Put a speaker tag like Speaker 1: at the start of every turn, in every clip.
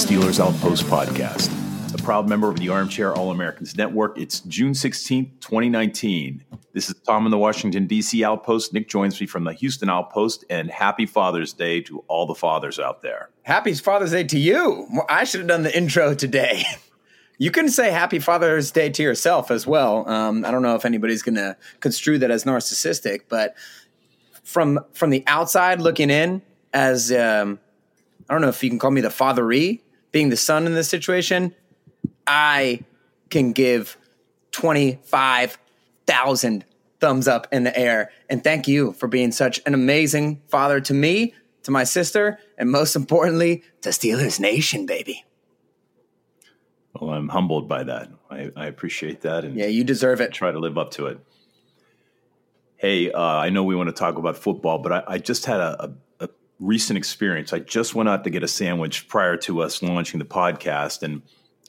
Speaker 1: Steelers
Speaker 2: Outpost podcast. A proud member of the Armchair All Americans Network. It's June 16th, 2019. This is Tom in the Washington, D.C. Outpost. Nick joins me from the Houston Outpost, and happy Father's Day to all the fathers out there.
Speaker 3: Happy Father's Day to you. I should have done the intro today. You can say Happy Father's Day to yourself as well. Um, I don't know if anybody's going to construe that as narcissistic, but from from the outside looking in, as um, I don't know if you can call me the fatheree, being the son in this situation, I can give twenty five thousand thumbs up in the air, and thank you for being such an amazing father to me, to my sister, and most importantly, to Steelers Nation, baby.
Speaker 2: Well, I'm humbled by that. I, I appreciate that and
Speaker 3: Yeah, you deserve it.
Speaker 2: try to live up to it. Hey, uh, I know we want to talk about football, but I, I just had a, a recent experience. I just went out to get a sandwich prior to us launching the podcast, and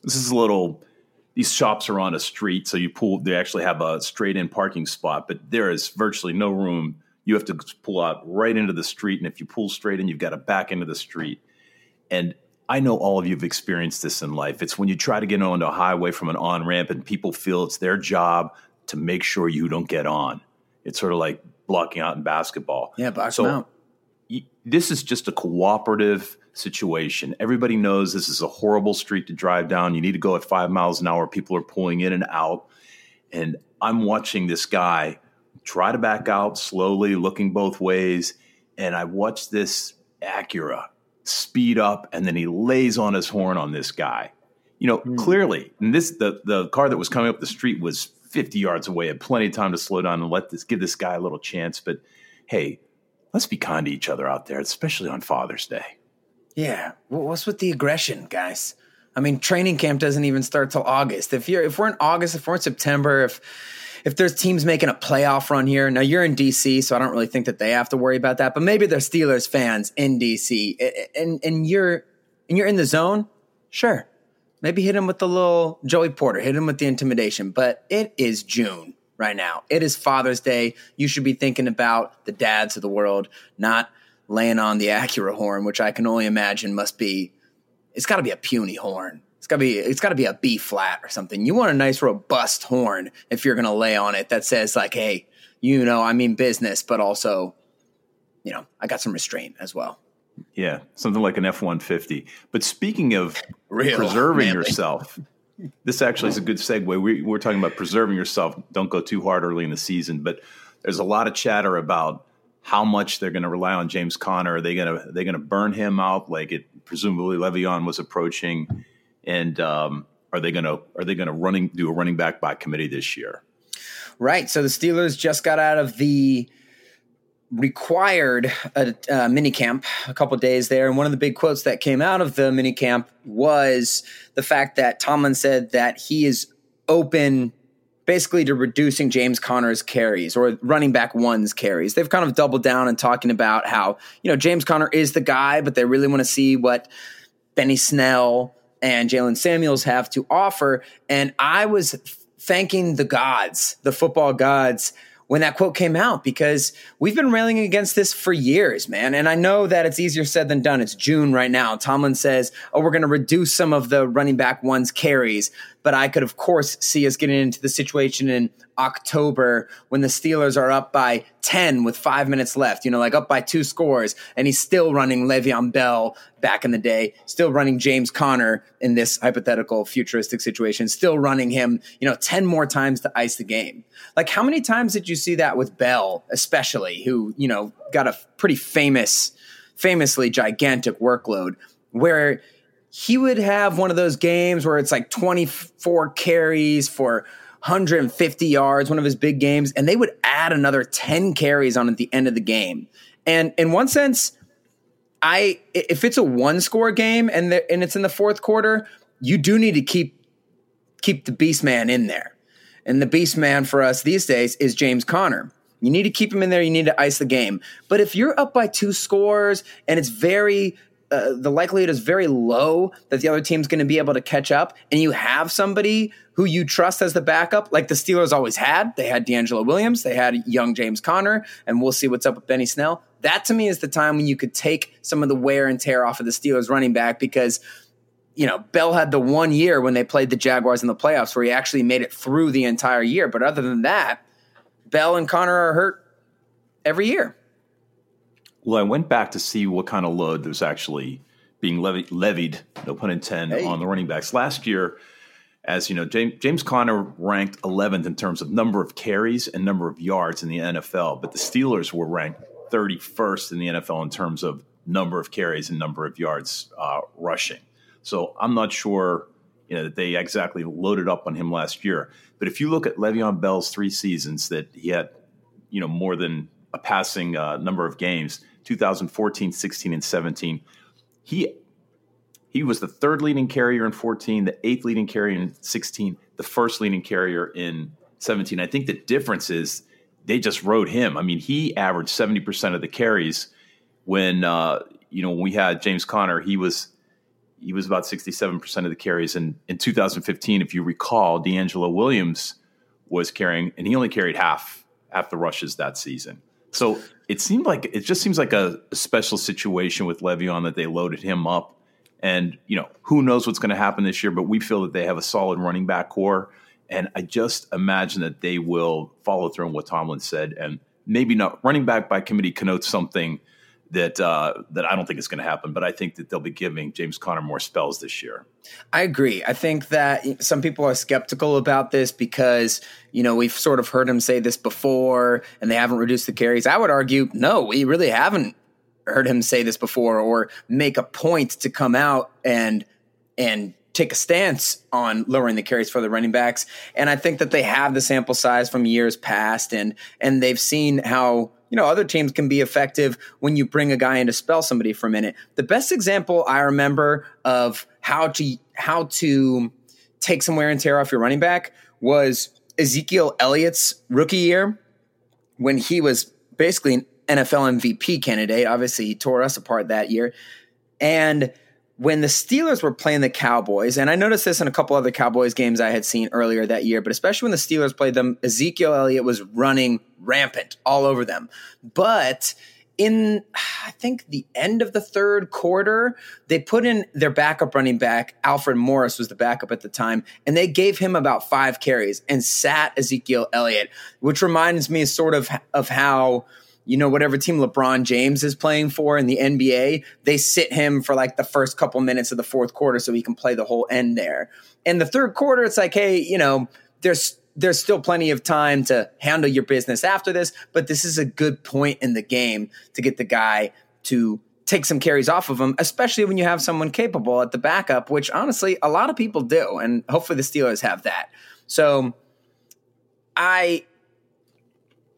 Speaker 2: this is a little. These shops are on a street, so you pull. They actually have a straight-in parking spot, but there is virtually no room. You have to pull out right into the street, and if you pull straight in, you've got to back into the street. And I know all of you have experienced this in life. It's when you try to get onto a highway from an on ramp, and people feel it's their job to make sure you don't get on. It's sort of like blocking out in basketball.
Speaker 3: Yeah, box
Speaker 2: So-
Speaker 3: them out.
Speaker 2: This is just a cooperative situation. Everybody knows this is a horrible street to drive down. You need to go at five miles an hour. People are pulling in and out. And I'm watching this guy try to back out slowly, looking both ways. And I watched this Acura speed up and then he lays on his horn on this guy. You know, hmm. clearly, and this the the car that was coming up the street was 50 yards away, had plenty of time to slow down and let this give this guy a little chance. But hey, let's be kind to each other out there, especially on Father's Day.
Speaker 3: Yeah. What's with the aggression, guys? I mean, training camp doesn't even start till August. If you're if we're in August, if we're in September, if if there's teams making a playoff run here, now you're in DC, so I don't really think that they have to worry about that. But maybe they're Steelers fans in DC, and and you're and you're in the zone. Sure, maybe hit him with the little Joey Porter, hit him with the intimidation. But it is June right now. It is Father's Day. You should be thinking about the dads of the world, not laying on the Acura horn, which I can only imagine must be. It's got to be a puny horn. It's got to be. It's got to be a B flat or something. You want a nice robust horn if you're going to lay on it that says like, "Hey, you know, I mean business, but also, you know, I got some restraint as well."
Speaker 2: Yeah, something like an F 150. But speaking of
Speaker 3: Real
Speaker 2: preserving
Speaker 3: manly.
Speaker 2: yourself, this actually is a good segue. We, we're talking about preserving yourself. Don't go too hard early in the season, but there's a lot of chatter about how much they're going to rely on James Conner. Are they going to they going to burn him out like it presumably Le'Veon was approaching, and um, are they going to are they going to running do a running back by committee this year?
Speaker 3: Right. So the Steelers just got out of the required a, uh, mini camp a couple days there, and one of the big quotes that came out of the mini camp was the fact that Tomlin said that he is open. Basically, to reducing James Conner's carries or running back one's carries. They've kind of doubled down and talking about how, you know, James Conner is the guy, but they really want to see what Benny Snell and Jaylen Samuels have to offer. And I was thanking the gods, the football gods, when that quote came out because we've been railing against this for years, man. And I know that it's easier said than done. It's June right now. Tomlin says, oh, we're going to reduce some of the running back one's carries. But I could, of course, see us getting into the situation in October when the Steelers are up by 10 with five minutes left, you know, like up by two scores, and he's still running Le'Veon Bell back in the day, still running James Conner in this hypothetical futuristic situation, still running him, you know, 10 more times to ice the game. Like, how many times did you see that with Bell, especially, who, you know, got a pretty famous, famously gigantic workload where he would have one of those games where it's like 24 carries for 150 yards, one of his big games, and they would add another 10 carries on at the end of the game. And in one sense, I if it's a one score game and the, and it's in the fourth quarter, you do need to keep keep the beast man in there. And the beast man for us these days is James Conner. You need to keep him in there. You need to ice the game. But if you're up by two scores and it's very uh, the likelihood is very low that the other team's going to be able to catch up, and you have somebody who you trust as the backup, like the Steelers always had. They had DeAngelo Williams, they had young James Conner, and we'll see what's up with Benny Snell. That to me is the time when you could take some of the wear and tear off of the Steelers running back because you know, Bell had the one year when they played the Jaguars in the playoffs where he actually made it through the entire year. But other than that, Bell and Conner are hurt every year.
Speaker 2: Well, I went back to see what kind of load was actually being levied, levied no pun intended, hey. on the running backs. Last year, as you know, James, James Conner ranked 11th in terms of number of carries and number of yards in the NFL, but the Steelers were ranked 31st in the NFL in terms of number of carries and number of yards uh, rushing. So I'm not sure you know that they exactly loaded up on him last year. But if you look at Le'Veon Bell's three seasons that he had, you know, more than a passing uh, number of games, 2014, 16, and 17. He he was the third leading carrier in 14, the eighth leading carrier in 16, the first leading carrier in 17. I think the difference is they just rode him. I mean, he averaged 70% of the carries when uh, you know when we had James Conner, he was he was about 67% of the carries. And in 2015, if you recall, DeAngelo Williams was carrying, and he only carried half half the rushes that season. So it seemed like it just seems like a, a special situation with Le'Veon that they loaded him up. And, you know, who knows what's going to happen this year, but we feel that they have a solid running back core. And I just imagine that they will follow through on what Tomlin said. And maybe not running back by committee connotes something that uh, that I don't think is going to happen. But I think that they'll be giving James Conner more spells this year.
Speaker 3: I agree. I think that some people are skeptical about this because you know we've sort of heard him say this before, and they haven't reduced the carries. I would argue, no, we really haven't heard him say this before or make a point to come out and and take a stance on lowering the carries for the running backs. And I think that they have the sample size from years past and and they've seen how you know, other teams can be effective when you bring a guy in to spell somebody for a minute. The best example I remember of how to how to take some wear and tear off your running back was Ezekiel Elliott's rookie year when he was basically an NFL MVP candidate. Obviously, he tore us apart that year. And when the Steelers were playing the Cowboys, and I noticed this in a couple other Cowboys games I had seen earlier that year, but especially when the Steelers played them, Ezekiel Elliott was running rampant all over them. But in I think the end of the third quarter, they put in their backup running back. Alfred Morris was the backup at the time, and they gave him about five carries and sat Ezekiel Elliott, which reminds me sort of of how you know, whatever team LeBron James is playing for in the NBA, they sit him for like the first couple minutes of the fourth quarter so he can play the whole end there. In the third quarter, it's like, hey, you know, there's there's still plenty of time to handle your business after this, but this is a good point in the game to get the guy to take some carries off of him, especially when you have someone capable at the backup, which honestly a lot of people do, and hopefully the Steelers have that. So I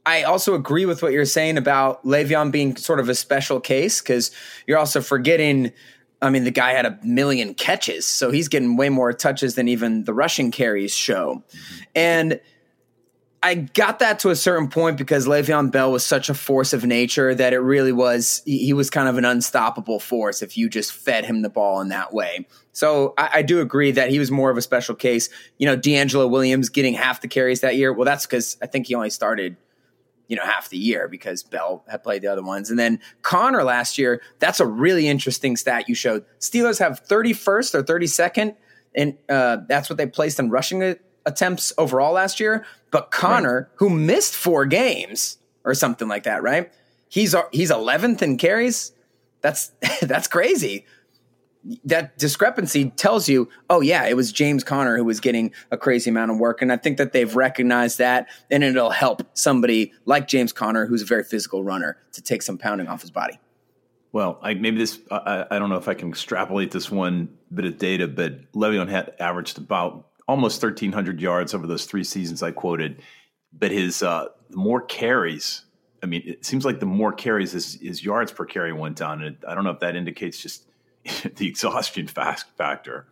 Speaker 3: I also agree with what you're saying about Le'Veon being sort of a special case because you're also forgetting. I mean, the guy had a million catches, so he's getting way more touches than even the rushing carries show. And I got that to a certain point because Le'Veon Bell was such a force of nature that it really was, he was kind of an unstoppable force if you just fed him the ball in that way. So I, I do agree that he was more of a special case. You know, DeAngelo Williams getting half the carries that year. Well, that's because I think he only started – you know, half the year because Bell had played the other ones. And then Conner last year, that's a really interesting stat you showed. Steelers have 31st or 32nd, and uh, that's what they placed in rushing attempts overall last year, but Conner, right. who missed four games or something like that, right? He's he's 11th in carries. That's that's crazy. That discrepancy tells you, oh yeah, it was James Conner who was getting a crazy amount of work, and I think that they've recognized that, and it'll help somebody like James Conner, who's a very physical runner, to take some pounding off his body.
Speaker 2: Well, I, maybe this, I, I, don't know if I can extrapolate this one bit of data, but Le'Veon had averaged about almost 1,300 yards over those three seasons I quoted. But his uh, more carries, I mean, it seems like the more carries, his, his yards per carry went down. And I don't know if that indicates just the exhaustion factor.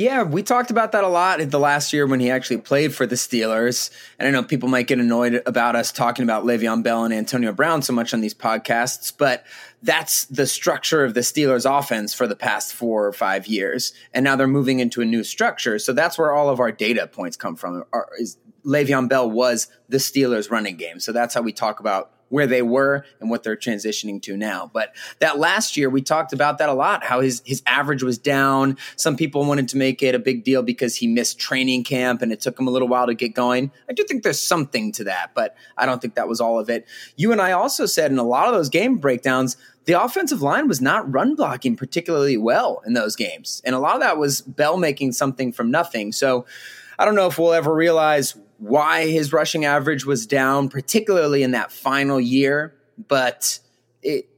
Speaker 3: Yeah, we talked about that a lot in the last year when he actually played for the Steelers. And I know people might get annoyed about us talking about Le'Veon Bell and Antonio Brown so much on these podcasts, but that's the structure of the Steelers offense for the past four or five years. And now they're moving into a new structure. So that's where all of our data points come from. Is Le'Veon Bell was the Steelers running game. So that's how we talk about where they were and what they're transitioning to now. But that last year, we talked about that a lot, how his, his average was down. Some people wanted to make it a big deal because he missed training camp and it took him a little while to get going. I do think there's something to that, but I don't think that was all of it. You and I also said in a lot of those game breakdowns, the offensive line was not run blocking particularly well in those games. And a lot of that was Bell making something from nothing. So I don't know if we'll ever realize why his rushing average was down, particularly in that final year, but it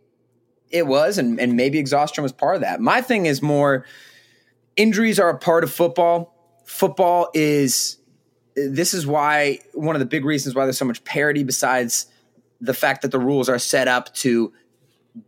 Speaker 3: it was, and, and maybe exhaustion was part of that. My thing is more injuries are a part of football. Football is this is why one of the big reasons why there's so much parity besides the fact that the rules are set up to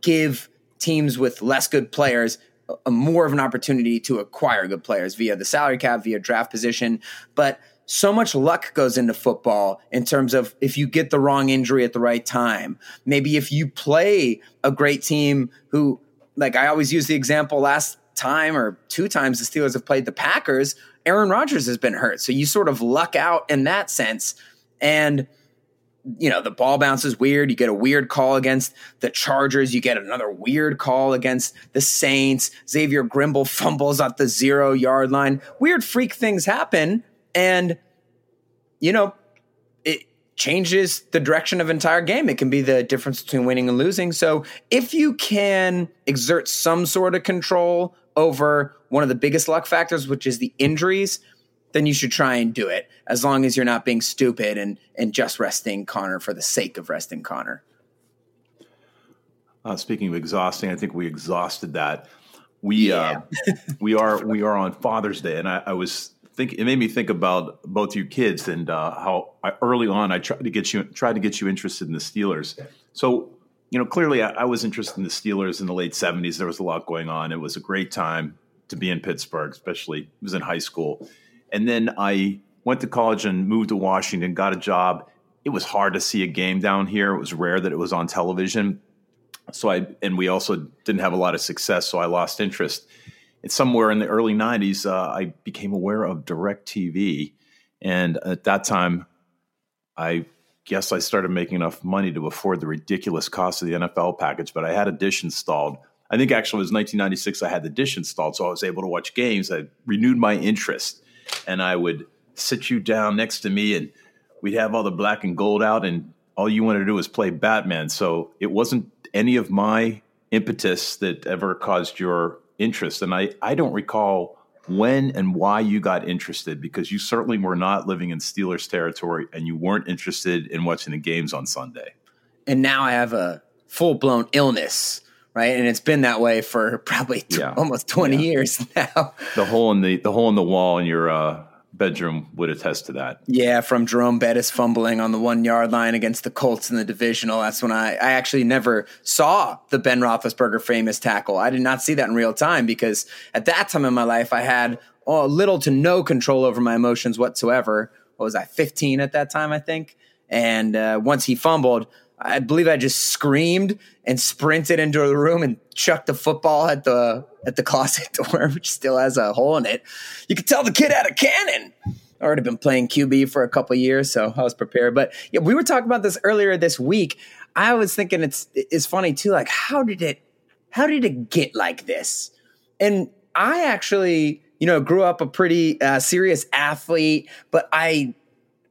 Speaker 3: give teams with less good players a, more of an opportunity to acquire good players via the salary cap, via draft position. But so much luck goes into football in terms of if you get the wrong injury at the right time. Maybe if you play a great team who, like I always use the example last time or two times the Steelers have played the Packers, Aaron Rodgers has been hurt. So you sort of luck out in that sense. And you know, the ball bounces weird. You get a weird call against the Chargers. You get another weird call against the Saints. Xavier Grimble fumbles at the zero yard line. Weird freak things happen. And, you know, it changes the direction of entire game. It can be the difference between winning and losing. So if you can exert some sort of control over one of the biggest luck factors, which is the injuries, then you should try and do it as long as you're not being stupid and and just resting Conner for the sake of resting Conner.
Speaker 2: Uh, speaking of exhausting, I think we exhausted that. We yeah. uh, we are we are on Father's Day, and I, I, was think it made me think about both you kids and uh, how I, early on I tried to get you tried to get you interested in the Steelers. So you know, clearly I, I was interested in the Steelers in the late '70s. There was a lot going on. It was a great time to be in Pittsburgh, especially it was in high school and then I went to college and moved to Washington, got a job. It was hard to see a game down here. It was rare that it was on television. So I and we also didn't have a lot of success, so I lost interest. Somewhere in the early '90s, uh, I became aware of DirecTV, and at that time, I guess I started making enough money to afford the ridiculous cost of the NFL package. But I had a dish installed. I think actually it was 1996. I had the dish installed, so I was able to watch games. I renewed my interest and I would sit you down next to me and we'd have all the black and gold out and all you wanted to do was play Batman. So it wasn't any of my impetus that ever caused your interest. And I, I don't recall when and why you got interested because you certainly were not living in Steelers territory and you weren't interested in watching the games on Sunday.
Speaker 3: And now I have a full blown illness right? And it's been that way for probably t- yeah. almost twenty yeah. years now.
Speaker 2: The hole in the the hole in the wall in your uh, bedroom would attest to that.
Speaker 3: Yeah, from Jerome Bettis fumbling on the one yard line against the Colts in the divisional. That's when I I actually never saw the Ben Roethlisberger famous tackle. I did not see that in real time because at that time in my life I had oh, little to no control over my emotions whatsoever. What was I, 15 at that time, I think? And uh, once he fumbled, I believe I just screamed and sprinted into the room and chucked the football at the at the closet door, which still has a hole in it. You could tell the kid had a cannon. I already been playing QB for a couple years, so I was prepared. But yeah, we were talking about this earlier this week. I was thinking it's it's funny too. Like, how did it how did it get like this? And I actually you know, grew up a pretty uh, serious athlete, but I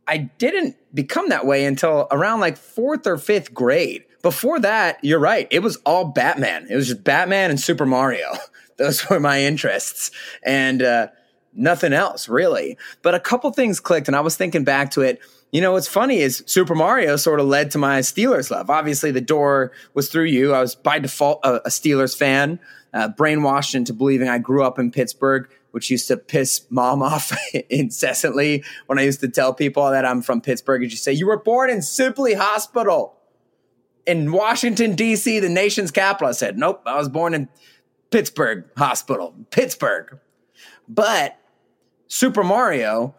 Speaker 3: I didn't become that way until around like fourth or fifth grade. Before that, you're right. It was all Batman. It was just Batman and Super Mario. Those were my interests. And uh, nothing else really. But a couple things clicked, and I was thinking back to it. You know, what's funny is Super Mario sort of led to my Steelers love. Obviously, the door was through you. I was by default a, a Steelers fan, uh, brainwashed into believing I grew up in Pittsburgh, which used to piss mom off incessantly when I used to tell people that I'm from Pittsburgh. And she say, You were born in Sibley Hospital in Washington, D.C., the nation's capital. I said, Nope, I was born in Pittsburgh Hospital, Pittsburgh. But Super Mario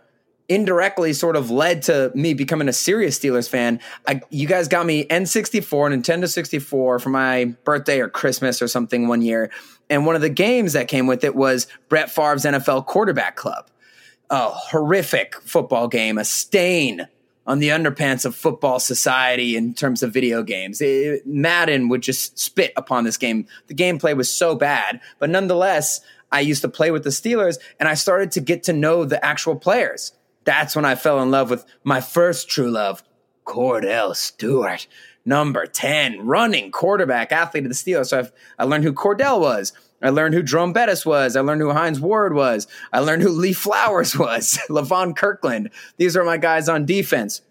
Speaker 3: indirectly sort of led to me becoming a serious Steelers fan. I, you guys got me N64, Nintendo 64 for my birthday or Christmas or something one year. And one of the games that came with it was Brett Favre's NFL Quarterback Club. A horrific football game, a stain on the underpants of football society in terms of video games. It, Madden would just spit upon this game. The gameplay was so bad, but nonetheless, I used to play with the Steelers and I started to get to know the actual players. That's when I fell in love with my first true love, Kordell Stewart, number 10, running quarterback athlete of the Steelers. So I've, I learned who Kordell was. I learned who Jerome Bettis was. I learned who Hines Ward was. I learned who Lee Flowers was, Levon Kirkland. These are my guys on defense.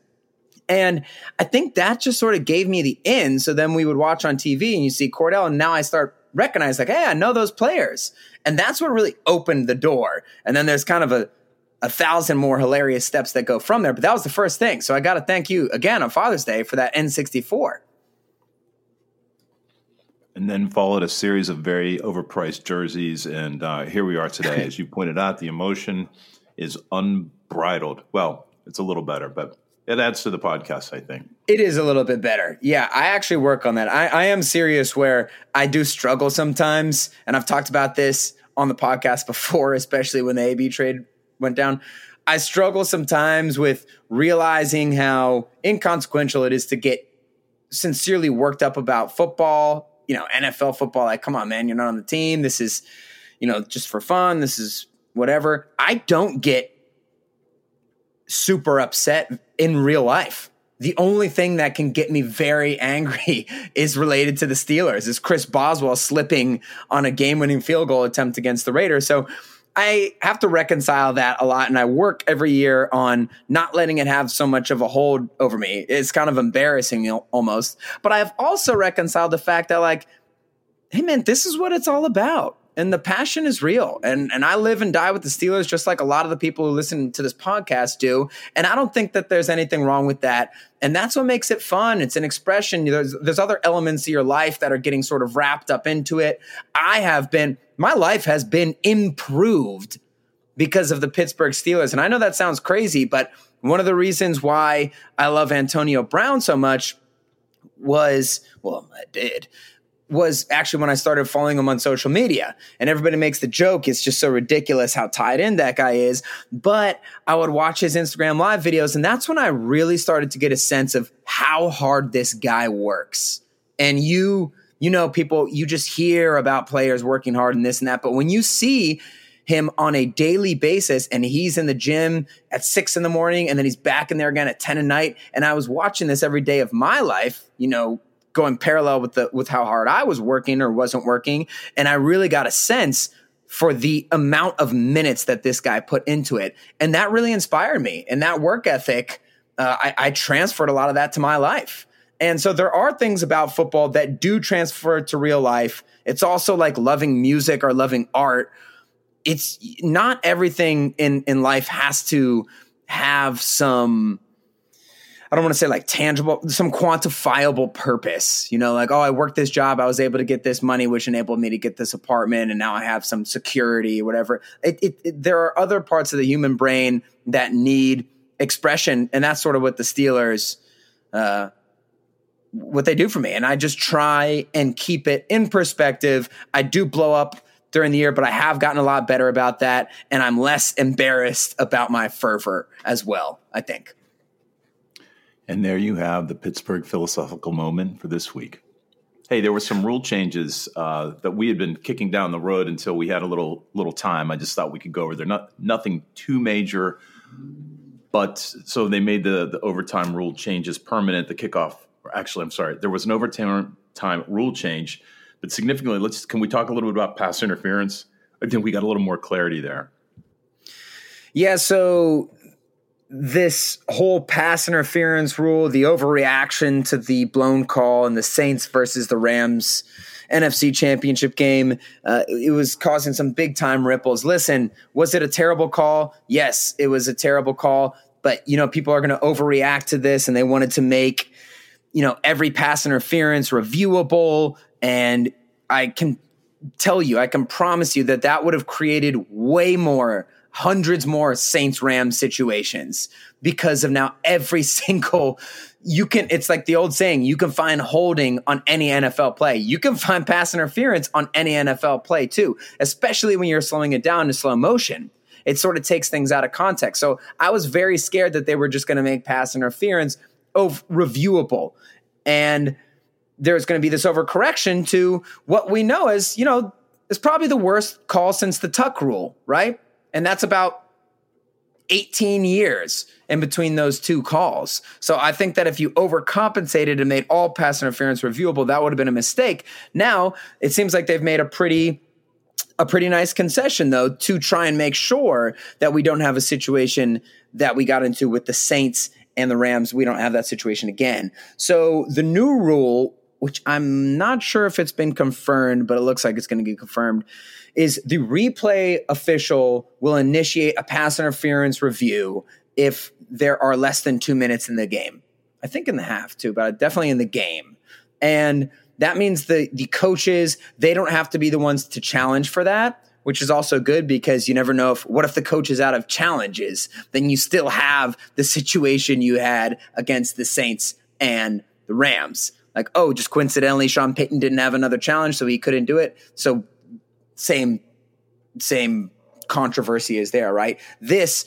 Speaker 3: And I think that just sort of gave me the in. So then we would watch on TV and you see Kordell, and now I start recognize like, hey, I know those players. And that's what really opened the door. And then there's kind of a a thousand more hilarious steps that go from there. But that was the first thing. So I got to thank you again on Father's Day for that N64.
Speaker 2: And then followed a series of very overpriced jerseys. And uh, here we are today. As you pointed out, the emotion is unbridled. Well, it's a little better, but it adds to the podcast, I think.
Speaker 3: It is a little bit better. Yeah, I actually work on that. I, I am serious where I do struggle sometimes. And I've talked about this on the podcast before, especially when the AB trade went down. I struggle sometimes with realizing how inconsequential it is to get sincerely worked up about football, you know, NFL football. Like, come on, man, you're not on the team. This is, you know, just for fun. This is whatever. I don't get super upset in real life. The only thing that can get me very angry is related to the Steelers, is Chris Boswell slipping on a game winning field goal attempt against the Raiders. So I have to reconcile that a lot. And I work every year on not letting it have so much of a hold over me. It's kind of embarrassing almost. But I've also reconciled the fact that, like, hey, man, this is what it's all about and the passion is real. And and I live and die with the Steelers just like a lot of the people who listen to this podcast do. And I don't think that there's anything wrong with that. And that's what makes it fun. It's an expression. There's there's other elements of your life that are getting sort of wrapped up into it. I have been my life has been improved because of the Pittsburgh Steelers. And I know that sounds crazy, but one of the reasons why I love Antonio Brown so much was, well, I did, was actually when I started following him on social media. And everybody makes the joke, it's just so ridiculous how tied in that guy is. But I would watch his Instagram live videos, and that's when I really started to get a sense of how hard this guy works. And you, you know, people, you just hear about players working hard and this and that. But when you see him on a daily basis and he's in the gym at six in the morning and then he's back in there again at 10 at night. And I was watching this every day of my life, you know, going parallel with the with how hard I was working or wasn't working, and I really got a sense for the amount of minutes that this guy put into it, and that really inspired me. And that work ethic, uh, I, I transferred a lot of that to my life. And so there are things about football that do transfer to real life. It's also like loving music or loving art. It's not everything in in life has to have some I don't want to say like tangible, some quantifiable purpose. You know, like, oh, I worked this job, I was able to get this money, which enabled me to get this apartment, and now I have some security, whatever. It, it, it, there are other parts of the human brain that need expression, and that's sort of what the Steelers, uh, what they do for me. And I just try and keep it in perspective. I do blow up during the year, but I have gotten a lot better about that, and I'm less embarrassed about my fervor as well. I think.
Speaker 2: And there you have the Pittsburgh philosophical moment for this week. Hey, there were some rule changes uh, that we had been kicking down the road until we had a little little time. I just thought we could go over there. Not nothing too major, but so they made the the overtime rule changes permanent. The kickoff, or actually, I'm sorry, there was an overtime time rule change, but significantly. Let's can we talk a little bit about pass interference? I think we got a little more clarity there.
Speaker 3: Yeah, so this whole pass interference rule, the overreaction to the blown call and the Saints versus the Rams NFC championship game, uh, it was causing some big time ripples. Listen, was it a terrible call? Yes, it was a terrible call. But, you know, people are going to overreact to this and they wanted to make, you know, every pass interference reviewable. And I can tell you, I can promise you that that would have created way more hundreds more Saints Rams situations because of now every single you can it's like the old saying you can find holding on any NFL play. You can find pass interference on any NFL play too, especially when you're slowing it down to slow motion. It sort of takes things out of context. So I was very scared that they were just going to make pass interference reviewable. And there's going to be this overcorrection to what we know as, you know, is probably the worst call since the Tuck rule, right? And that's about 18 years in between those two calls. So I think that if you overcompensated and made all pass interference reviewable, that would have been a mistake. Now it seems like they've made a pretty a pretty nice concession though to try and make sure that we don't have a situation that we got into with the Saints and the Rams. We don't have that situation again. So the new rule, which I'm not sure if it's been confirmed, but it looks like it's going to get confirmed, is the replay official will initiate a pass interference review if there are less than two minutes in the game. I think in the half too, but definitely in the game. And that means the the coaches they don't have to be the ones to challenge for that, which is also good because you never know if what if the coach is out of challenges, then you still have the situation you had against the Saints and the Rams. Like, oh, just coincidentally, Sean Payton didn't have another challenge, so he couldn't do it. So same same controversy is there, right? This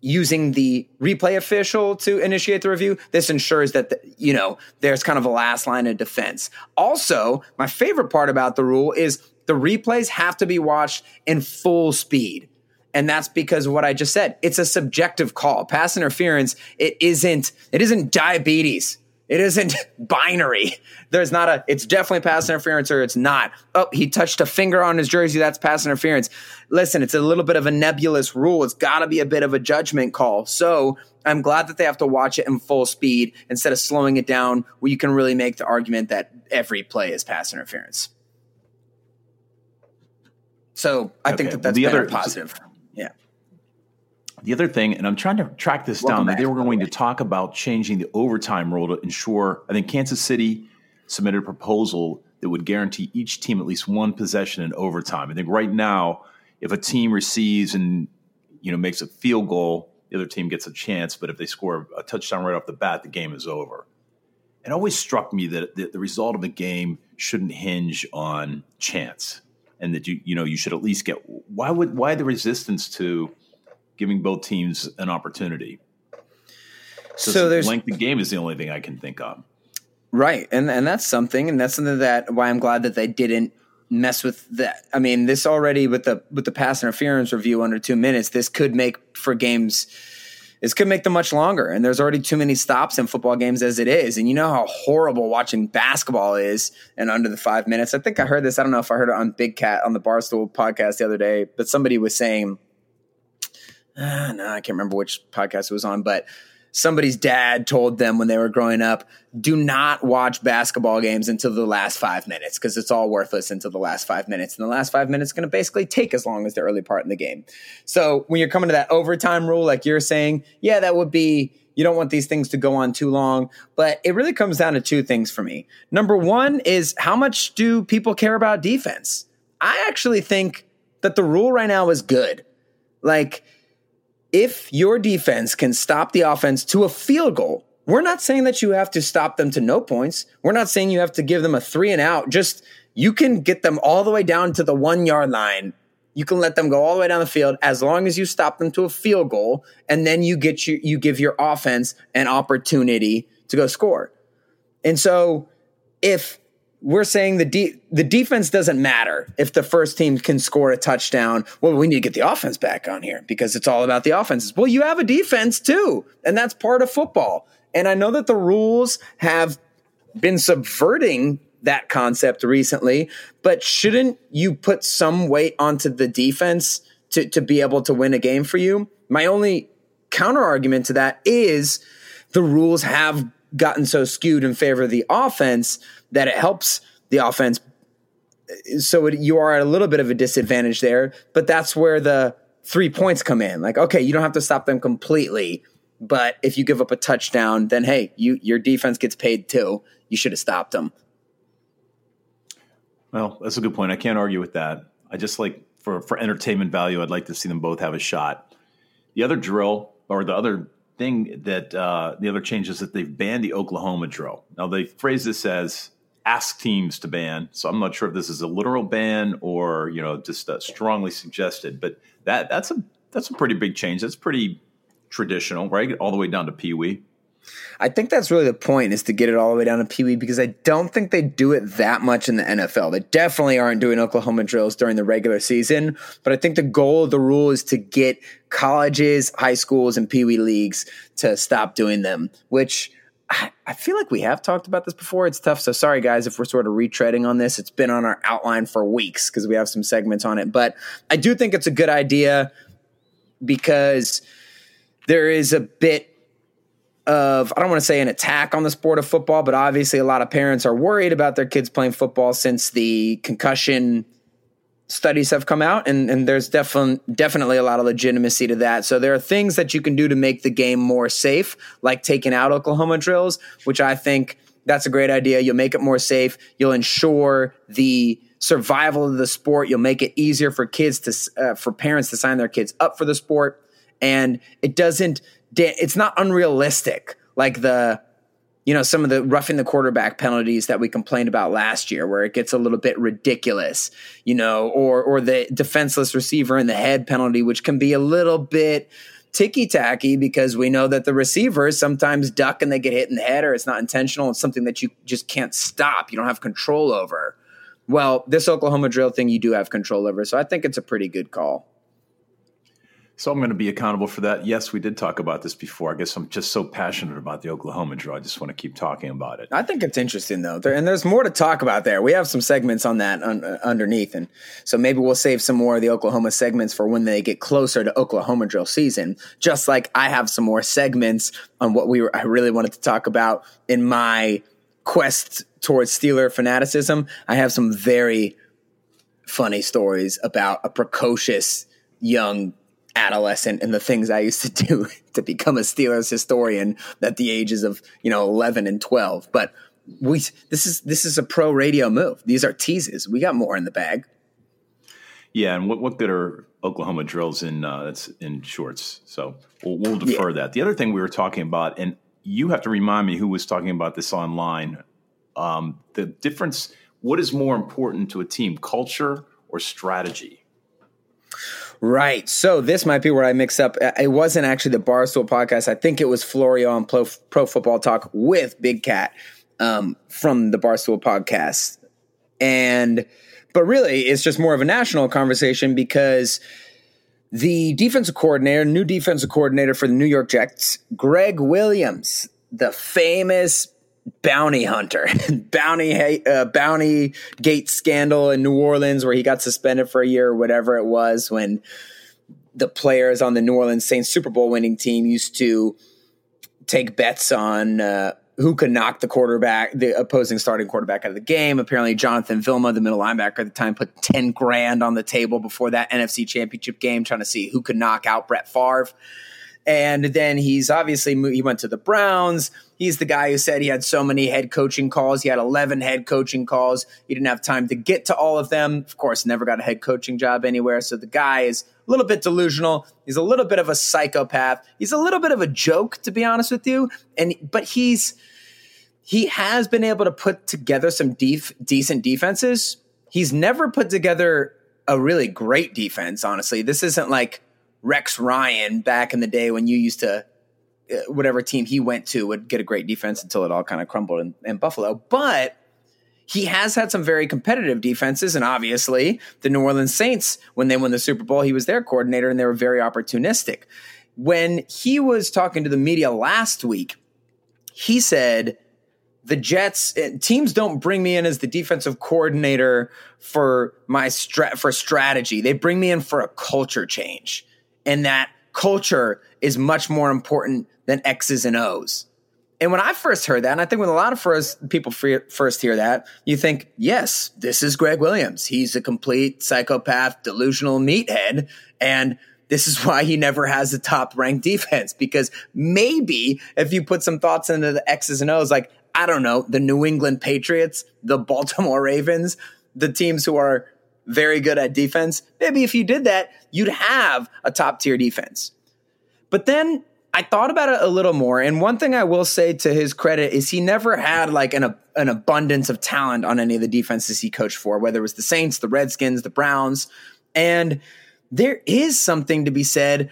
Speaker 3: using the replay official to initiate the review, this ensures that the, you know there's kind of a last line of defense. Also, my favorite part about the rule is the replays have to be watched in full speed. And that's because of what I just said. It's a subjective call. Pass interference, it isn't it isn't diabetes. It isn't binary. There's not a, it's definitely pass interference or it's not. Oh, he touched a finger on his jersey. That's pass interference. Listen, it's a little bit of a nebulous rule. It's got to be a bit of a judgment call. So I'm glad that they have to watch it in full speed instead of slowing it down where you can really make the argument that every play is pass interference. So I okay. think that that's the other positive.
Speaker 2: The other thing, and I'm trying to track this Welcome down, that they were going to talk about changing the overtime rule to ensure. I think Kansas City submitted a proposal that would guarantee each team at least one possession in overtime. I think right now, if a team receives and you know makes a field goal, the other team gets a chance. But if they score a touchdown right off the bat, the game is over. It always struck me that the, the result of the game shouldn't hinge on chance, and that you you know you should at least get. Why would why the resistance to giving both teams an opportunity. So, so there's length of game is the only thing I can think of.
Speaker 3: Right, and and that's something, and that's something that why I'm glad that they didn't mess with that. I mean, this already with the with the pass interference review under two minutes, this could make for games. This could make them much longer, and there's already too many stops in football games as it is. And you know how horrible watching basketball is, and under the five minutes. I think I heard this. I don't know if I heard it on Big Cat on the Barstool podcast the other day, but somebody was saying uh, no, I can't remember which podcast it was on, but somebody's dad told them when they were growing up, do not watch basketball games until the last five minutes because it's all worthless until the last five minutes. And the last five minutes is going to basically take as long as the early part in the game. So when you're coming to that overtime rule, like you're saying, yeah, that would be, you don't want these things to go on too long. But it really comes down to two things for me. Number one is how much do people care about defense? I actually think that the rule right now is good. Like, if your defense can stop the offense to a field goal, we're not saying that you have to stop them to no points. We're not saying you have to give them a three and out. Just you can get them all the way down to the one yard line. You can let them go all the way down the field as long as you stop them to a field goal, and then you get you you give your offense an opportunity to go score. And so, if we're saying the de- the defense doesn't matter if the first team can score a touchdown. Well, we need to get the offense back on here because it's all about the offenses. Well, you have a defense too, and that's part of football. And I know that the rules have been subverting that concept recently, but shouldn't you put some weight onto the defense to, to be able to win a game for you? My only counter argument to that is the rules have gotten so skewed in favor of the offense that it helps the offense. So it, you are at a little bit of a disadvantage there, but that's where the three points come in. Like, okay, you don't have to stop them completely, but if you give up a touchdown, then hey, you your defense gets paid too. You should have stopped them.
Speaker 2: Well, that's a good point. I can't argue with that. I just like for for entertainment value, I'd like to see them both have a shot. The other drill or the other thing that uh, the other change is that they've banned the Oklahoma drill. Now they phrase this as ask teams to ban, so I'm not sure if this is a literal ban or you know just uh, strongly suggested. But that that's a that's a pretty big change. That's pretty traditional, right? All the way down to Pee Wee.
Speaker 3: I think that's really the point is to get it all the way down to Pee Wee because I don't think they do it that much in the NFL. They definitely aren't doing Oklahoma drills during the regular season, but I think the goal of the rule is to get colleges, high schools, and Pee Wee leagues to stop doing them, which I, feel like we have talked about this before. It's tough. So sorry, guys, if we're sort of retreading on this. It's been on our outline for weeks because we have some segments on it. But I do think it's a good idea because there is a bit of I don't want to say an attack on the sport of football, but obviously a lot of parents are worried about their kids playing football since the concussion studies have come out and, and there's definitely definitely a lot of legitimacy to that. So there are things that you can do to make the game more safe, like taking out Oklahoma drills, which I think that's a great idea. You'll make it more safe. You'll ensure the survival of the sport. You'll make it easier for kids to uh, for parents to sign their kids up for the sport and it doesn't it's not unrealistic like the you know some of the roughing the quarterback penalties that we complained about last year where it gets a little bit ridiculous you know or or the defenseless receiver in the head penalty which can be a little bit ticky tacky because we know that the receivers sometimes duck and they get hit in the head or it's not intentional. It's something that you just can't stop. You don't have control over. Well this oklahoma drill thing you do have control over. So i think it's a pretty good call
Speaker 2: so I'm going to be accountable for that. Yes, we did talk about this before. I guess I'm just so passionate about the Oklahoma draw. I just want to keep talking about it.
Speaker 3: I think it's interesting though, there, and there's more to talk about there. We have some segments on that un, uh, underneath, and so maybe we'll save some more of the Oklahoma segments for when they get closer to Oklahoma drill season. Just like I have some more segments on what we I really wanted to talk about in my quest towards Steeler fanaticism. I have some very funny stories about a precocious young adolescent and the things I used to do to become a Steelers historian at the ages of, you know, 11 and 12. But we this is this is a pro radio move. These are teases. We got more in the bag.
Speaker 2: Yeah, and what what good are Oklahoma drills in uh, that's in shorts? So we'll, we'll defer yeah. that. The other thing we were talking about, and you have to remind me who was talking about this online. Um, the difference. What is more important to a team, culture or strategy?
Speaker 3: Right. So this might be where I mix up. It wasn't actually the Barstool podcast. I think it was Florio on Pro, Pro Football Talk with Big Cat um, from the Barstool podcast. And, but really, it's just more of a national conversation because the defensive coordinator, new defensive coordinator for the New York Jets, Gregg Williams, the famous bounty hunter, bounty uh, bounty gate scandal in New Orleans, where he got suspended for a year or whatever it was when the players on the New Orleans Saints Super Bowl winning team used to take bets on uh, who could knock the quarterback, the opposing starting quarterback out of the game. Apparently, Jonathan Vilma, the middle linebacker at the time, put ten grand on the table before that NFC Championship game, trying to see who could knock out Brett Favre. And then he's obviously he went to the Browns. He's the guy who said he had so many head coaching calls. He had 11 head coaching calls. He didn't have time to get to all of them. Of course, never got a head coaching job anywhere. So the guy is a little bit delusional. He's a little bit of a psychopath. He's a little bit of a joke, to be honest with you. And but he's he has been able to put together some def, decent defenses. He's never put together a really great defense. Honestly, this isn't like Rex Ryan back in the day when you used to uh, whatever team he went to would get a great defense until it all kind of crumbled in, in Buffalo. But he has had some very competitive defenses. And obviously, the New Orleans Saints, when they won the Super Bowl, he was their coordinator and they were very opportunistic. When he was talking to the media last week, he said, the Jets eh, teams don't bring me in as the defensive coordinator for my stra- for strategy. They bring me in for a culture change. And that culture is much more important than X's and O's. And when I first heard that, and I think when a lot of first people first hear that, you think, yes, this is Gregg Williams. He's a complete psychopath, delusional meathead. And this is why he never has a top ranked defense because maybe if you put some thoughts into the X's and O's, like, I don't know, the New England Patriots, the Baltimore Ravens, the teams who are very good at defense, maybe if you did that, you'd have a top tier defense. But then I thought about it a little more, and one thing I will say to his credit is he never had like an an abundance of talent on any of the defenses he coached for, whether it was the Saints, the Redskins, the Browns, and there is something to be said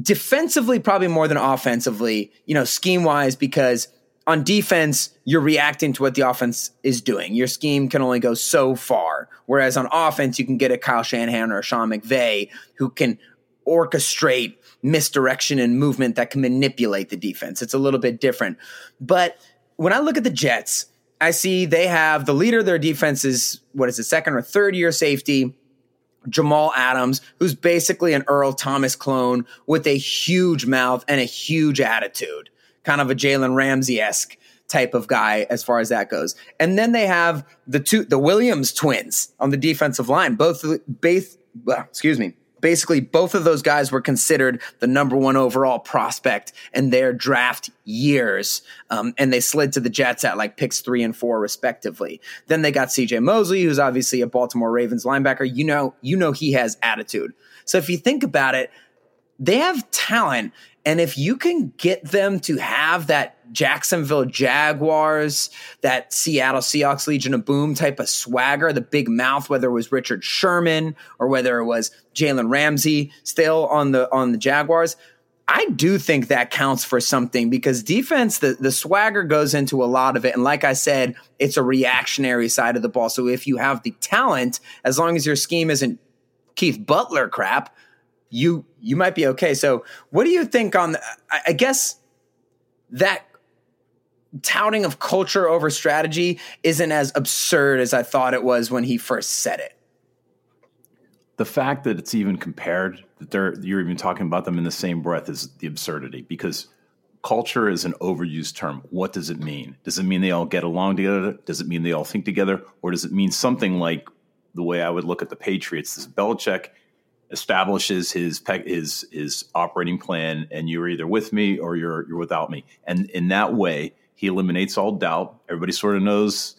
Speaker 3: defensively, probably more than offensively, you know, scheme wise, because on defense, you're reacting to what the offense is doing. Your scheme can only go so far. Whereas on offense, you can get a Kyle Shanahan or a Sean McVay who can orchestrate misdirection and movement that can manipulate the defense. It's a little bit different. But when I look at the Jets, I see they have the leader of their defense is what is it, second or third year safety, Jamal Adams, who's basically an Earl Thomas clone with a huge mouth and a huge attitude, kind of a Jalen Ramsey esque type of guy as far as that goes. And then they have the two, the Williams twins on the defensive line, both, both, excuse me, basically both of those guys were considered the number one overall prospect in their draft years. Um, and they slid to the Jets at like picks three and four respectively. Then they got CJ Mosley, who's obviously a Baltimore Ravens linebacker. You know, you know, he has attitude. So if you think about it, they have talent. And if you can get them to have that Jacksonville Jaguars, that Seattle Seahawks Legion of Boom type of swagger, the big mouth, whether it was Richard Sherman or whether it was Jalen Ramsey still on the on the Jaguars. I do think that counts for something because defense, the, the swagger goes into a lot of it. And like I said, it's a reactionary side of the ball. So if you have the talent, as long as your scheme isn't Keith Butler crap, you you might be okay. So what do you think on the, I guess that touting of culture over strategy isn't as absurd as I thought it was when he first said it.
Speaker 2: The fact that it's even compared, that they're you're even talking about them in the same breath is the absurdity because culture is an overused term. What does it mean? Does it mean they all get along together? Does it mean they all think together? Or does it mean something like the way I would look at the Patriots? This Belichick establishes his his his operating plan, and you're either with me or you're you're without me. And in that way, he eliminates all doubt. Everybody sort of knows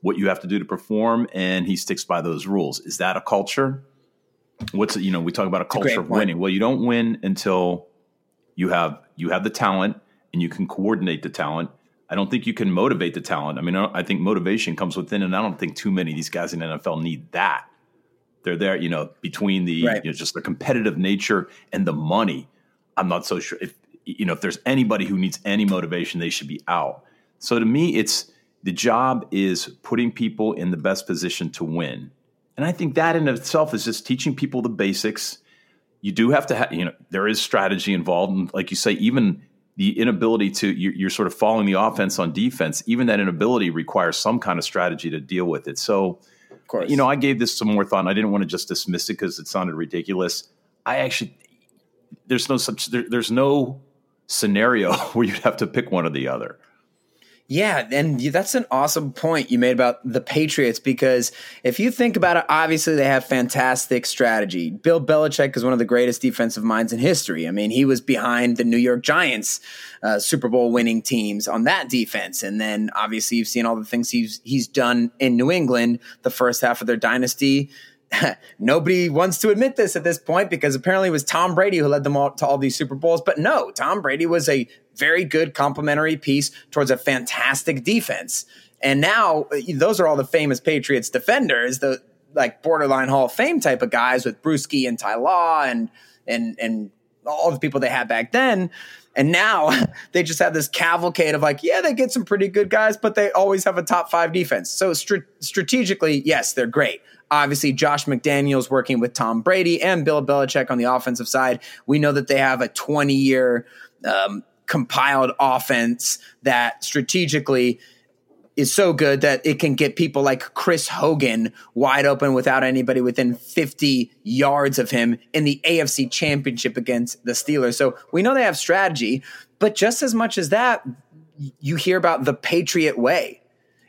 Speaker 2: what you have to do to perform, and he sticks by those rules. Is that a culture? What's you know we talk about a culture a of winning. Well, you don't win until you have you have the talent and you can coordinate the talent. I don't think you can motivate the talent. I mean, I think motivation comes within, and I don't think too many of these guys in the NFL need that. They're there, you know, between the right. you know, just the competitive nature and the money. I'm not so sure if you know, if there's anybody who needs any motivation, they should be out. So to me, it's the job is putting people in the best position to win. And I think that in itself is just teaching people the basics. You do have to have, you know, there is strategy involved. And like you say, even the inability to, you're, you're sort of following the offense on defense, even that inability requires some kind of strategy to deal with it. So, of course. you know, I gave this some more thought and I didn't want to just dismiss it because it sounded ridiculous. I actually, there's no such, there, there's no scenario where you'd have to pick one or the other.
Speaker 3: Yeah, and that's an awesome point you made about the Patriots because if you think about it, obviously they have fantastic strategy. Bill Belichick is one of the greatest defensive minds in history. I mean, he was behind the New York Giants uh, Super Bowl winning teams on that defense, and then obviously you've seen all the things he's he's done in New England the first half of their dynasty nobody wants to admit this at this point because apparently it was Tom Brady who led them all to all these Super Bowls. But no, Tom Brady was a very good complementary piece towards a fantastic defense. And now those are all the famous Patriots defenders, the like borderline Hall of Fame type of guys with Bruschi and Ty Law and and and all the people they had back then. And now they just have this cavalcade of like, yeah, they get some pretty good guys, but they always have a top five defense. So str- strategically, yes, they're great. Obviously, Josh McDaniels working with Tom Brady and Bill Belichick on the offensive side. We know that they have a 20 year um, compiled offense that strategically is so good that it can get people like Chris Hogan wide open without anybody within 50 yards of him in the AFC championship against the Steelers. So we know they have strategy, but just as much as that, you hear about the Patriot way.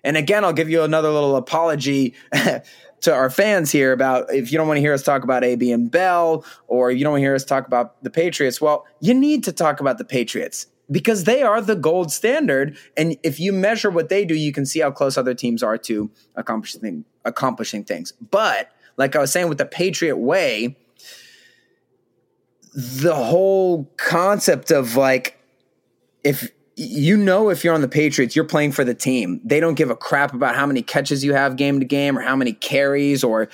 Speaker 3: And again, I'll give you another little apology to our fans here about if you don't want to hear us talk about AB and Bell or you don't want to hear us talk about the Patriots. Well, you need to talk about the Patriots because they are the gold standard. And if you measure what they do, you can see how close other teams are to accomplishing accomplishing things. But like I was saying with the Patriot way, the whole concept of like if you know if you're on the Patriots, you're playing for the team. They don't give a crap about how many catches you have game to game or how many carries or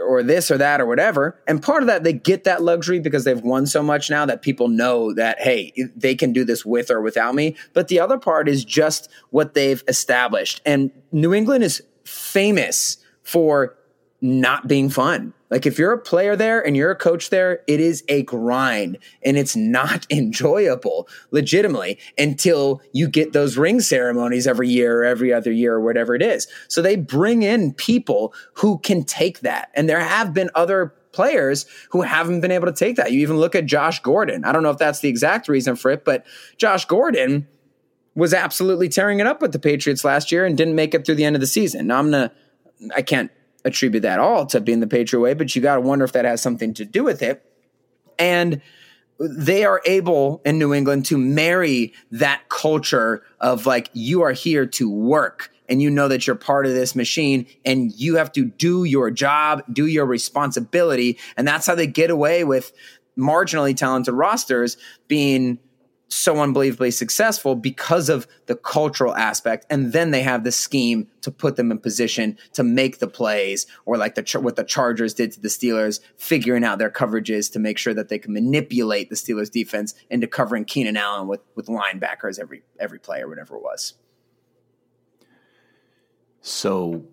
Speaker 3: or this or that or whatever. And part of that, they get that luxury because they've won so much now that people know that, hey, they can do this with or without me. But the other part is just what they've established. And New England is famous for not being fun. Like if you're a player there and you're a coach there, it is a grind and it's not enjoyable legitimately until you get those ring ceremonies every year or every other year or whatever it is. So they bring in people who can take that. And there have been other players who haven't been able to take that. You even look at Josh Gordon. I don't know if that's the exact reason for it, but Josh Gordon was absolutely tearing it up with the Patriots last year and didn't make it through the end of the season. Now I'm going to I can't attribute that all to being the Patriot way, but you got to wonder if that has something to do with it. And they are able in New England to marry that culture of like, you are here to work and you know that you're part of this machine and you have to do your job, do your responsibility. And that's how they get away with marginally talented rosters being so unbelievably successful because of the cultural aspect. And then they have the scheme to put them in position to make the plays or like the what the Chargers did to the Steelers figuring out their coverages to make sure that they can manipulate the Steelers defense into covering Keenan Allen with with linebackers every every play or whatever it was.
Speaker 2: So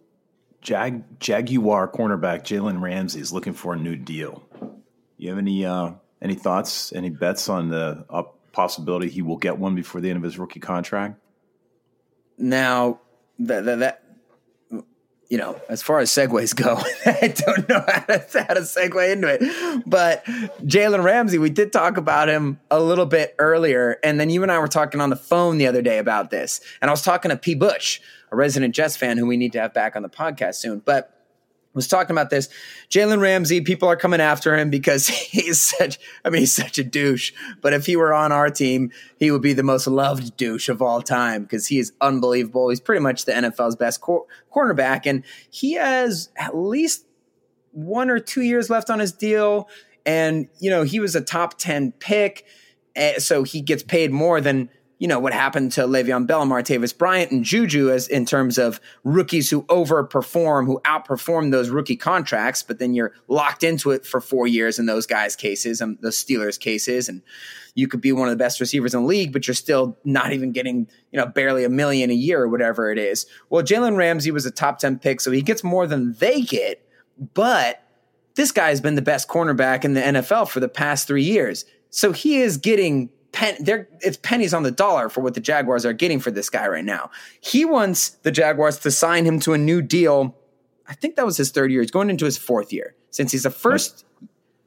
Speaker 2: Jag Jaguar cornerback Jalen Ramsey is looking for a new deal. You have any uh any thoughts any bets on the up possibility he will get one before the end of his rookie contract?
Speaker 3: Now, that, that, that you know, as far as segues go, I don't know how to, how to segue into it. But Jalen Ramsey, we did talk about him a little bit earlier. And then you and I were talking on the phone the other day about this. And I was talking to P. Bush, a resident Jets fan who we need to have back on the podcast soon. But was talking about this. Jalen Ramsey, people are coming after him because he's such, I mean, he's such a douche. But if he were on our team, he would be the most loved douche of all time because he is unbelievable. He's pretty much the NFL's best cor- cornerback. And he has at least one or two years left on his deal. And, you know, he was a top 10 pick. Eh, so he gets paid more than you know, what happened to Le'Veon Bell, Martavis Bryant, and Juju as in terms of rookies who overperform, who outperform those rookie contracts, but then you're locked into it for four years in those guys' cases um, and the Steelers' cases. And you could be one of the best receivers in the league, but you're still not even getting, you know, barely a million a year or whatever it is. Well, Jalen Ramsey was a top 10 pick, so he gets more than they get, but this guy has been the best cornerback in the NFL for the past three years. So he is getting pen, they're, it's pennies on the dollar for what the Jaguars are getting for this guy right now. He wants the Jaguars to sign him to a new deal. I think that was his third year. He's going into his fourth year since he's the first.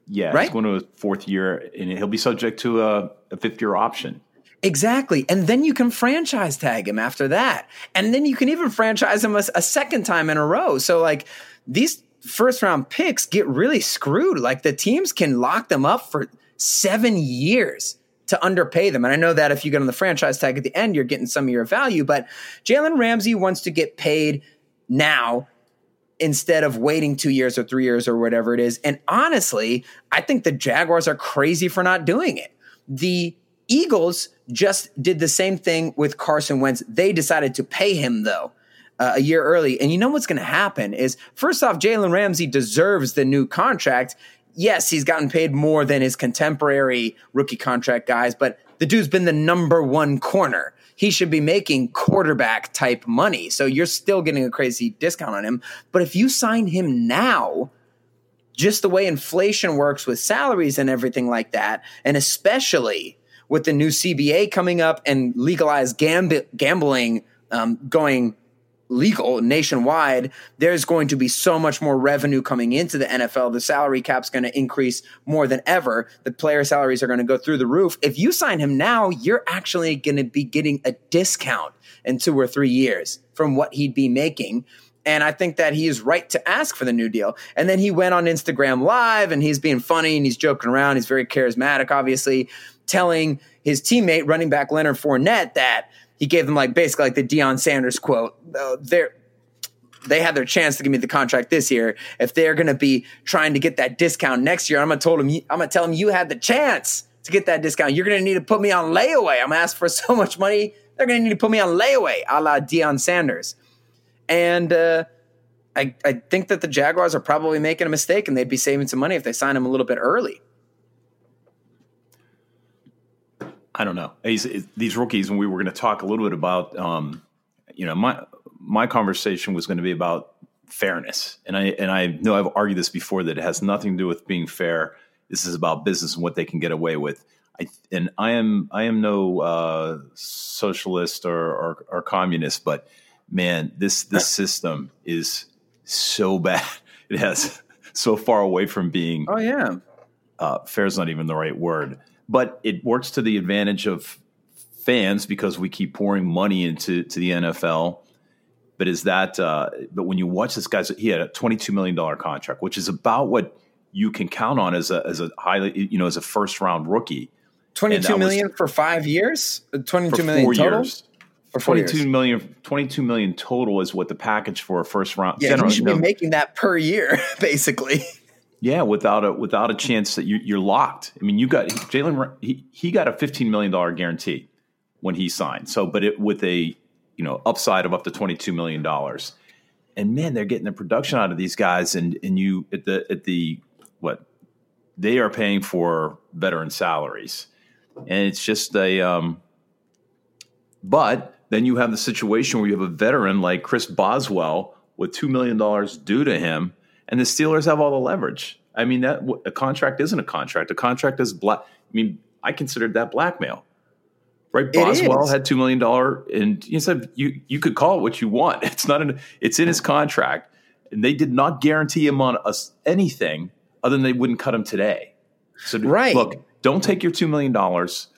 Speaker 2: Yeah, right? he's going to his fourth year, and he'll be subject to a, a fifth year option.
Speaker 3: Exactly. And then you can franchise tag him after that. And then you can even franchise him a, a, second time in a row. So, like, these first round picks get really screwed. Like, the teams can lock them up for seven years to underpay them. And I know that if you get on the franchise tag at the end, you're getting some of your value, but Jalen Ramsey wants to get paid now instead of waiting two years or three years or whatever it is. And honestly, I think the Jaguars are crazy for not doing it. The Eagles just did the same thing with Carson Wentz. They decided to pay him though. Uh, a year early. And you know what's going to happen is first off, Jalen Ramsey deserves the new contract yes, he's gotten paid more than his contemporary rookie contract guys, but the dude's been the number one corner. He should be making quarterback type money. So you're still getting a crazy discount on him. But if you sign him now, just the way inflation works with salaries and everything like that, and especially with the new CBA coming up and legalized gamb- gambling um, going legal nationwide, there's going to be so much more revenue coming into the NFL. The salary cap's going to increase more than ever. The player salaries are going to go through the roof. If you sign him now, you're actually going to be getting a discount in two or three years from what he'd be making. And I think that he is right to ask for the new deal. And then he went on Instagram Live and he's being funny and he's joking around. He's very charismatic, obviously, telling his teammate, running back Leonard Fournette, that he gave them like basically like the Deion Sanders quote. Uh, they're they had their chance to give me the contract this year. If they're going to be trying to get that discount next year, I'm going to told them I'm to tell them you had the chance to get that discount. You're going to need to put me on layaway. I'm to ask for so much money. They're going to need to put me on layaway, a la Deion Sanders. And uh, I, I think that the Jaguars are probably making a mistake, and they'd be saving some money if they sign him a little bit early.
Speaker 2: I don't know. These, these rookies, and we were going to talk a little bit about, um, you know, my my conversation was going to be about fairness, and I and I know I've argued this before that it has nothing to do with being fair. This is about business and what they can get away with. I, and I am I am no uh, socialist or, or, or communist, but man, this this system is so bad. It has so far away from being.
Speaker 3: Oh yeah,
Speaker 2: uh, fair is not even the right word but it works to the advantage of fans because we keep pouring money into to the NFL. But is that? Uh, but when you watch this guy's, he had a twenty two million dollar contract, which is about what you can count on as a as a highly you know as a first round rookie.
Speaker 3: Twenty two million for five years. Twenty two million total. Years.
Speaker 2: For 22 years. million, 22 million total is what the package for a first round.
Speaker 3: Yeah, you should be making that per year, basically.
Speaker 2: Yeah, without a without a chance that you, are locked. I mean, you got Jalen. He, he got a fifteen million dollar guarantee when he signed. So, but it with a you know upside of up to twenty two million dollars. And man, they're getting the production out of these guys, and and you at the at the what they are paying for veteran salaries, and it's just a. Um, but then you have the situation where you have a veteran like Chris Boswell with two million dollars due to him and the Steelers have all the leverage. I mean, that a contract isn't a contract. A contract is black. I mean, I considered that blackmail. Right, Boswell had two million dollar, and you said you you could call it what you want. It's not an. It's in his contract, and they did not guarantee him on us anything other than they wouldn't cut him today. So right. look, don't take your two million dollars.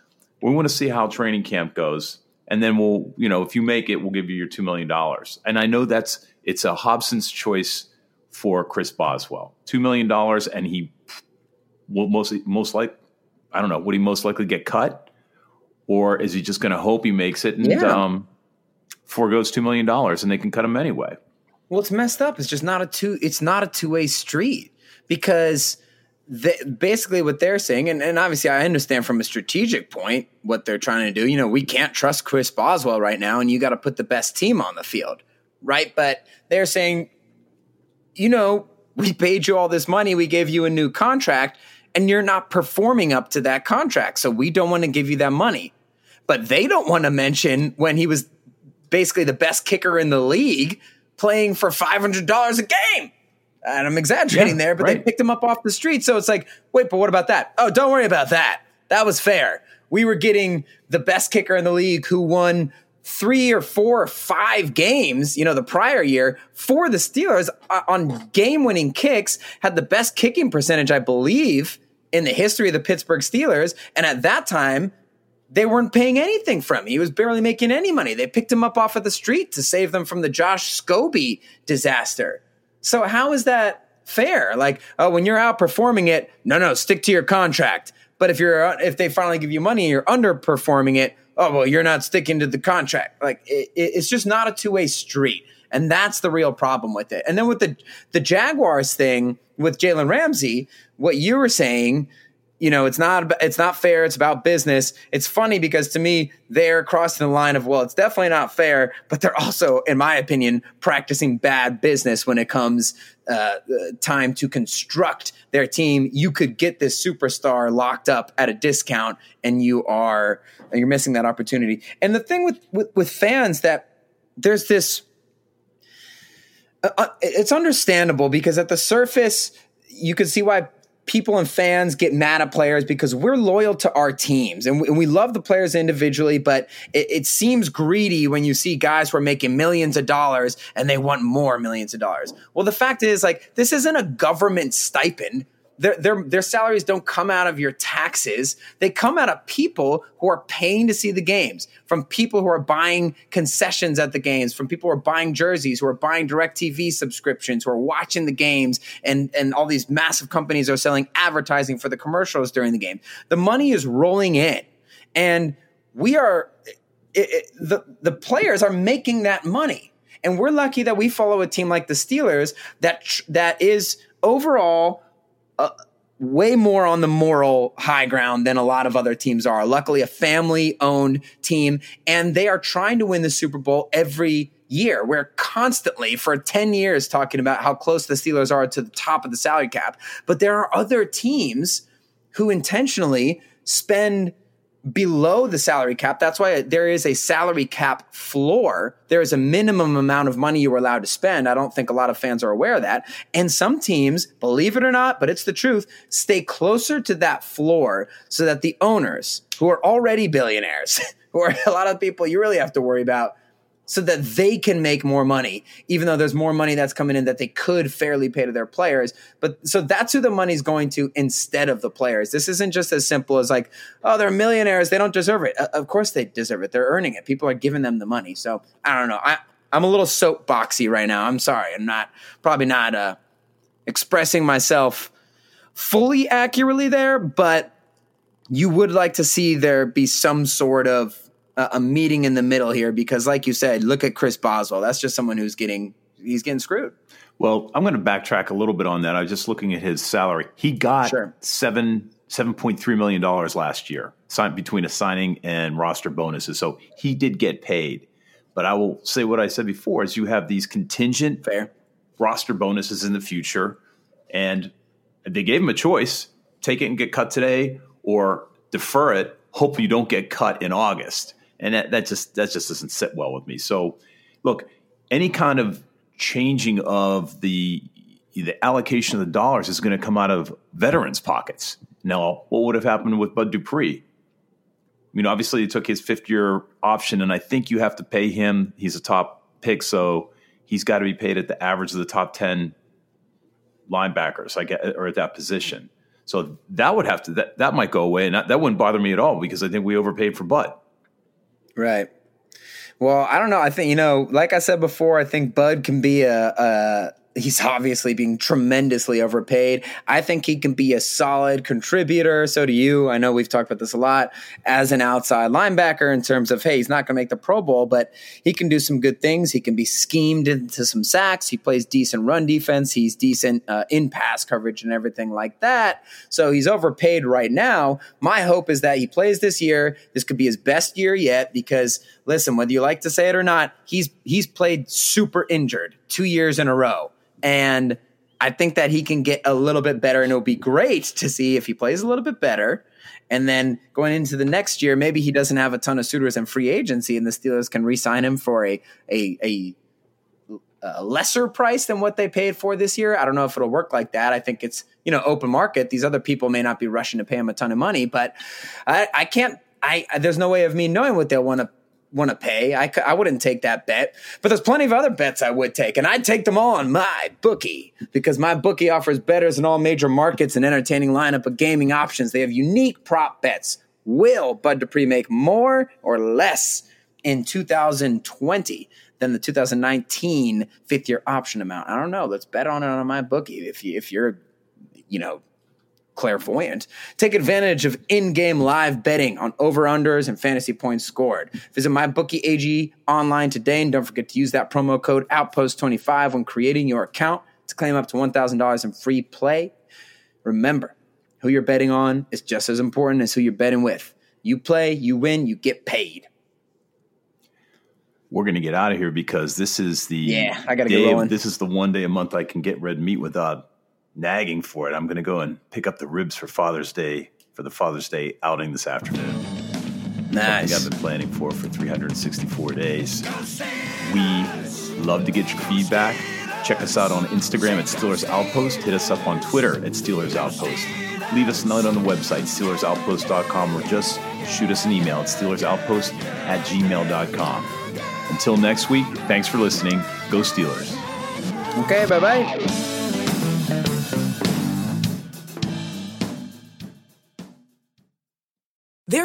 Speaker 2: We want to see how training camp goes, and then we'll, you know, if you make it, we'll give you your two million dollars. And I know that's it's a Hobson's choice for Chris Boswell. $2 million, and he will most, most like, I don't know, would he most likely get cut? Or is he just going to hope he makes it and yeah. um, foregoes $2 million and they can cut him anyway?
Speaker 3: Well, it's messed up. It's just not a two, it's not a two way street because they, basically what they're saying, and, and obviously I understand from a strategic point what they're trying to do. You know, we can't trust Chris Boswell right now, and you got to put the best team on the field, right? But they're saying you know, we paid you all this money, we gave you a new contract, and you're not performing up to that contract. So we don't want to give you that money. But they don't want to mention when he was basically the best kicker in the league playing for $500 a game. And I'm exaggerating yeah, there, but right. they picked him up off the street. So it's like, wait, but what about that? Oh, don't worry about that. That was fair. We were getting the best kicker in the league who won three or four or five games, you know, the prior year for the Steelers uh, on game winning kicks, had the best kicking percentage, I believe, in the history of the Pittsburgh Steelers. And at that time, they weren't paying anything from him. He was barely making any money. They picked him up off of the street to save them from the Josh Scobee disaster. So how is that fair? Like, oh, when you're outperforming it, no, no, stick to your contract. But if you're if they finally give you money you're underperforming it, oh well you're not sticking to the contract like it, it's just not a two-way street and that's the real problem with it and then with the the jaguars thing with jalen ramsey what you were saying you know, it's not it's not fair. It's about business. It's funny because to me, they're crossing the line of well, it's definitely not fair, but they're also, in my opinion, practicing bad business when it comes uh, time to construct their team. You could get this superstar locked up at a discount, and you are you're missing that opportunity. And the thing with with, with fans that there's this. Uh, uh it's understandable because at the surface, you can see why people and fans get mad at players because we're loyal to our teams and we, and we love the players individually, but it, it, seems greedy when you see guys who are making millions of dollars and they want more millions of dollars. Well, the fact is, like, this isn't a government stipend their, their, their salaries don't come out of your taxes. They come out of people who are paying to see the games, from people who are buying concessions at the games, from people who are buying jerseys, who are buying DirecTV subscriptions, who are watching the games, and, and all these massive companies are selling advertising for the commercials during the game. The money is rolling in. And we are, it, it, the, the players are making that money. And we're lucky that we follow a team like the Steelers that that is overall uh, way more on the moral high ground than a lot of other teams are. Luckily, a family owned team, and they are trying to win the Super Bowl every year. We're constantly, for 10 years, talking about how close the Steelers are to the top of the salary cap. But there are other teams who intentionally spend below the salary cap. That's why there is a salary cap floor. There is a minimum amount of money you are allowed to spend. I don't think a lot of fans are aware of that. And some teams, believe it or not, but it's the truth, stay closer to that floor so that the owners who are already billionaires, who are a lot of people you really have to worry about, so that they can make more money, even though there's more money that's coming in that they could fairly pay to their players. But so that's who the money's going to instead of the players. This isn't just as simple as like, oh, they're millionaires. They don't deserve it. Of course they deserve it. They're earning it. People are giving them the money. So I don't know. I, I'm a little soapboxy right now. I'm sorry. I'm not probably not uh, expressing myself fully accurately there, but you would like to see there be some sort of a, a meeting in the middle here because, like you said, look at Chris Boswell. That's just someone who's getting he's getting screwed.
Speaker 2: Well, I'm going to backtrack a little bit on that. I was just looking at his salary. He got sure. seven seven point three million dollars last year, signed between a signing and roster bonuses. So he did get paid. But I will say what I said before: is you have these contingent
Speaker 3: fair
Speaker 2: roster bonuses in the future, and they gave him a choice: take it and get cut today, or defer it. Hope you don't get cut in August and that, that just that just doesn't sit well with me. So, look, any kind of changing of the the allocation of the dollars is going to come out of veterans' pockets. Now, what would have happened with Bud Dupree? I mean, obviously, he took his fifth year option, and I think you have to pay him. He's a top pick, so he's got to be paid at the average of the top 10 linebackers, I get, or at that position. So that would have to, that, that might go away. And that, that wouldn't bother me at all because I think we overpaid for Bud.
Speaker 3: Right. Well, I don't know. I think you know, like I said before, I think Bud can be a, a he's obviously being tremendously overpaid. I think he can be a solid contributor. So do you. I know we've talked about this a lot as an outside linebacker in terms of, hey, he's not going to make the Pro Bowl, but he can do some good things. He can be schemed into some sacks. He plays decent run defense. He's decent uh, in pass coverage and everything like that. So he's overpaid right now. My hope is that he plays this year. This could be his best year yet because listen, whether you like to say it or not, he's he's played super injured two years in a row. And I think that he can get a little bit better, and it'll be great to see if he plays a little bit better. And then going into the next year, maybe he doesn't have a ton of suitors in free agency, and the Steelers can re-sign him for a a, a, a lesser price than what they paid for this year. I don't know if it'll work like that. I think it's you know open market. These other people may not be rushing to pay him a ton of money, but I, I can't. I there's no way of me knowing what they'll want to want to pay. I, I wouldn't take that bet, but there's plenty of other bets I would take, and I'd take them all on my bookie because my bookie offers bettors in all major markets and entertaining lineup of gaming options. They have unique prop bets. Will Bud Dupree make more or less in 2020 than the 2019 fifth year option amount? I don't know. Let's bet on it on my bookie. If you if you're you know clairvoyant. Take advantage of in-game live betting on over-unders and fantasy points scored. Visit MyBookie AG online today and don't forget to use that promo code OUTPOST25 when creating your account to claim up to $1,000 in free play. Remember, Who you're betting on is just as important as who you're betting with. You play, you win, you get paid.
Speaker 2: We're going to get out of here because this is the
Speaker 3: Yeah, I gotta get
Speaker 2: of-
Speaker 3: rolling.
Speaker 2: This is the one day a month I can get red meat without nagging for it. I'm going to go and pick up the ribs for Father's Day for the Father's Day outing this afternoon. Something
Speaker 3: Nice.
Speaker 2: I've been planning for for 364 days. We love to get your feedback. Check us out on Instagram at Steelers Outpost. Hit us up on Twitter at Steelers Outpost. Leave us a note on the website, SteelersOutpost.com, or just shoot us an email at SteelersOutpost at gmail.com. Until next week, thanks for listening. Go Steelers.
Speaker 3: Okay, bye bye.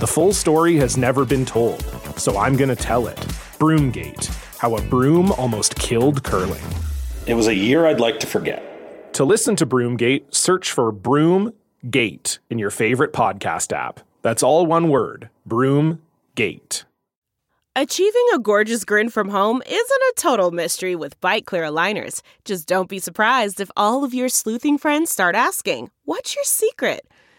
Speaker 4: The full story has never been told, so I'm going to tell it. Broomgate How a Broom Almost Killed Curling.
Speaker 5: It was a year I'd like to forget.
Speaker 4: To listen to Broomgate, search for Broomgate in your favorite podcast app. That's all one word Broomgate.
Speaker 6: Achieving a gorgeous grin from home isn't a total mystery with Byte Clear aligners. Just don't be surprised if all of your sleuthing friends start asking, What's your secret?